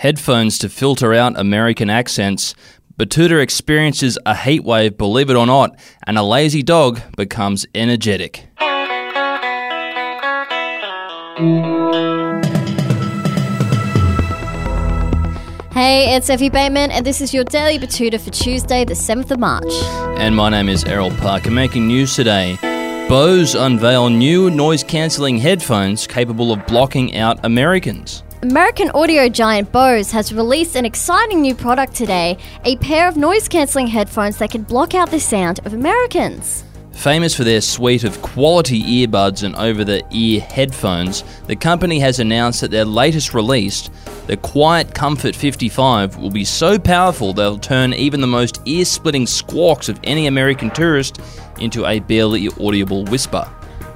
headphones to filter out American accents. Batuta experiences a heat wave, believe it or not, and a lazy dog becomes energetic. Hey, it's Effie Bateman, and this is your Daily Batuta for Tuesday, the 7th of March. And my name is Errol Parker, making news today. Bose unveil new noise cancelling headphones capable of blocking out Americans. American audio giant Bose has released an exciting new product today a pair of noise cancelling headphones that can block out the sound of Americans. Famous for their suite of quality earbuds and over the ear headphones, the company has announced that their latest release, the Quiet Comfort 55, will be so powerful they'll turn even the most ear splitting squawks of any American tourist into a barely audible whisper.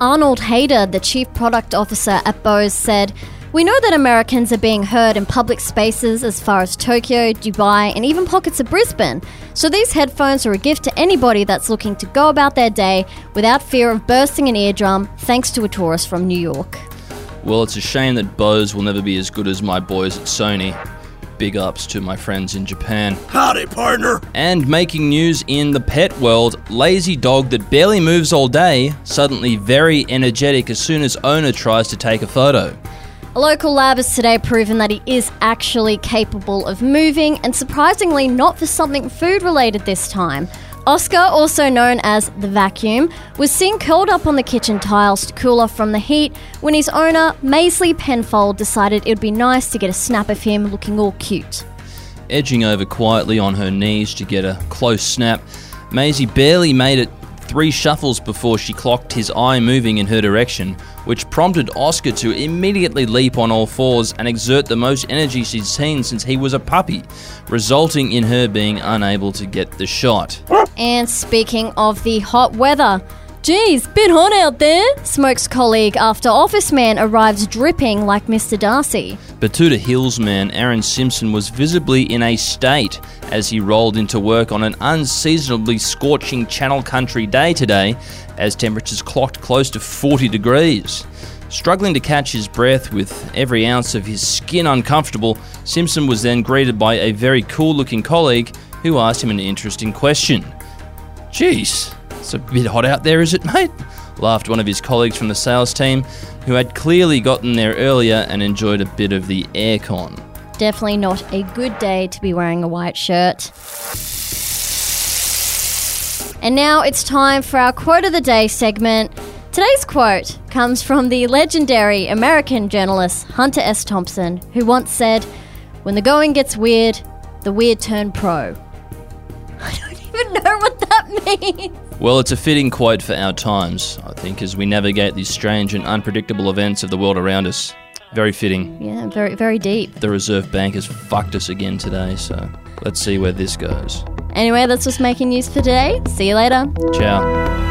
Arnold Hayder, the chief product officer at Bose, said, we know that Americans are being heard in public spaces as far as Tokyo, Dubai, and even pockets of Brisbane. So these headphones are a gift to anybody that's looking to go about their day without fear of bursting an eardrum thanks to a tourist from New York. Well, it's a shame that Bose will never be as good as my boys at Sony. Big ups to my friends in Japan. Howdy, partner. And making news in the pet world, lazy dog that barely moves all day, suddenly very energetic as soon as owner tries to take a photo. A local lab has today proven that he is actually capable of moving, and surprisingly, not for something food related this time. Oscar, also known as the vacuum, was seen curled up on the kitchen tiles to cool off from the heat when his owner, Maisie Penfold, decided it would be nice to get a snap of him looking all cute. Edging over quietly on her knees to get a close snap, Maisie barely made it three shuffles before she clocked his eye moving in her direction, which prompted Oscar to immediately leap on all fours and exert the most energy she'd seen since he was a puppy, resulting in her being unable to get the shot. And speaking of the hot weather, Geez, bit hot out there, smokes colleague after office man arrives dripping like Mr. Darcy. Batuta Hills man Aaron Simpson was visibly in a state as he rolled into work on an unseasonably scorching Channel Country day today as temperatures clocked close to 40 degrees. Struggling to catch his breath with every ounce of his skin uncomfortable, Simpson was then greeted by a very cool looking colleague who asked him an interesting question. Jeez, it's a bit hot out there, is it, mate? Laughed one of his colleagues from the sales team, who had clearly gotten there earlier and enjoyed a bit of the aircon. Definitely not a good day to be wearing a white shirt. And now it's time for our quote of the day segment. Today's quote comes from the legendary American journalist Hunter S. Thompson, who once said, When the going gets weird, the weird turn pro. I don't even know what that means. Well, it's a fitting quote for our times, I think, as we navigate these strange and unpredictable events of the world around us. Very fitting. Yeah, very, very deep. The Reserve Bank has fucked us again today, so let's see where this goes. Anyway, that's what's making news for today. See you later. Ciao.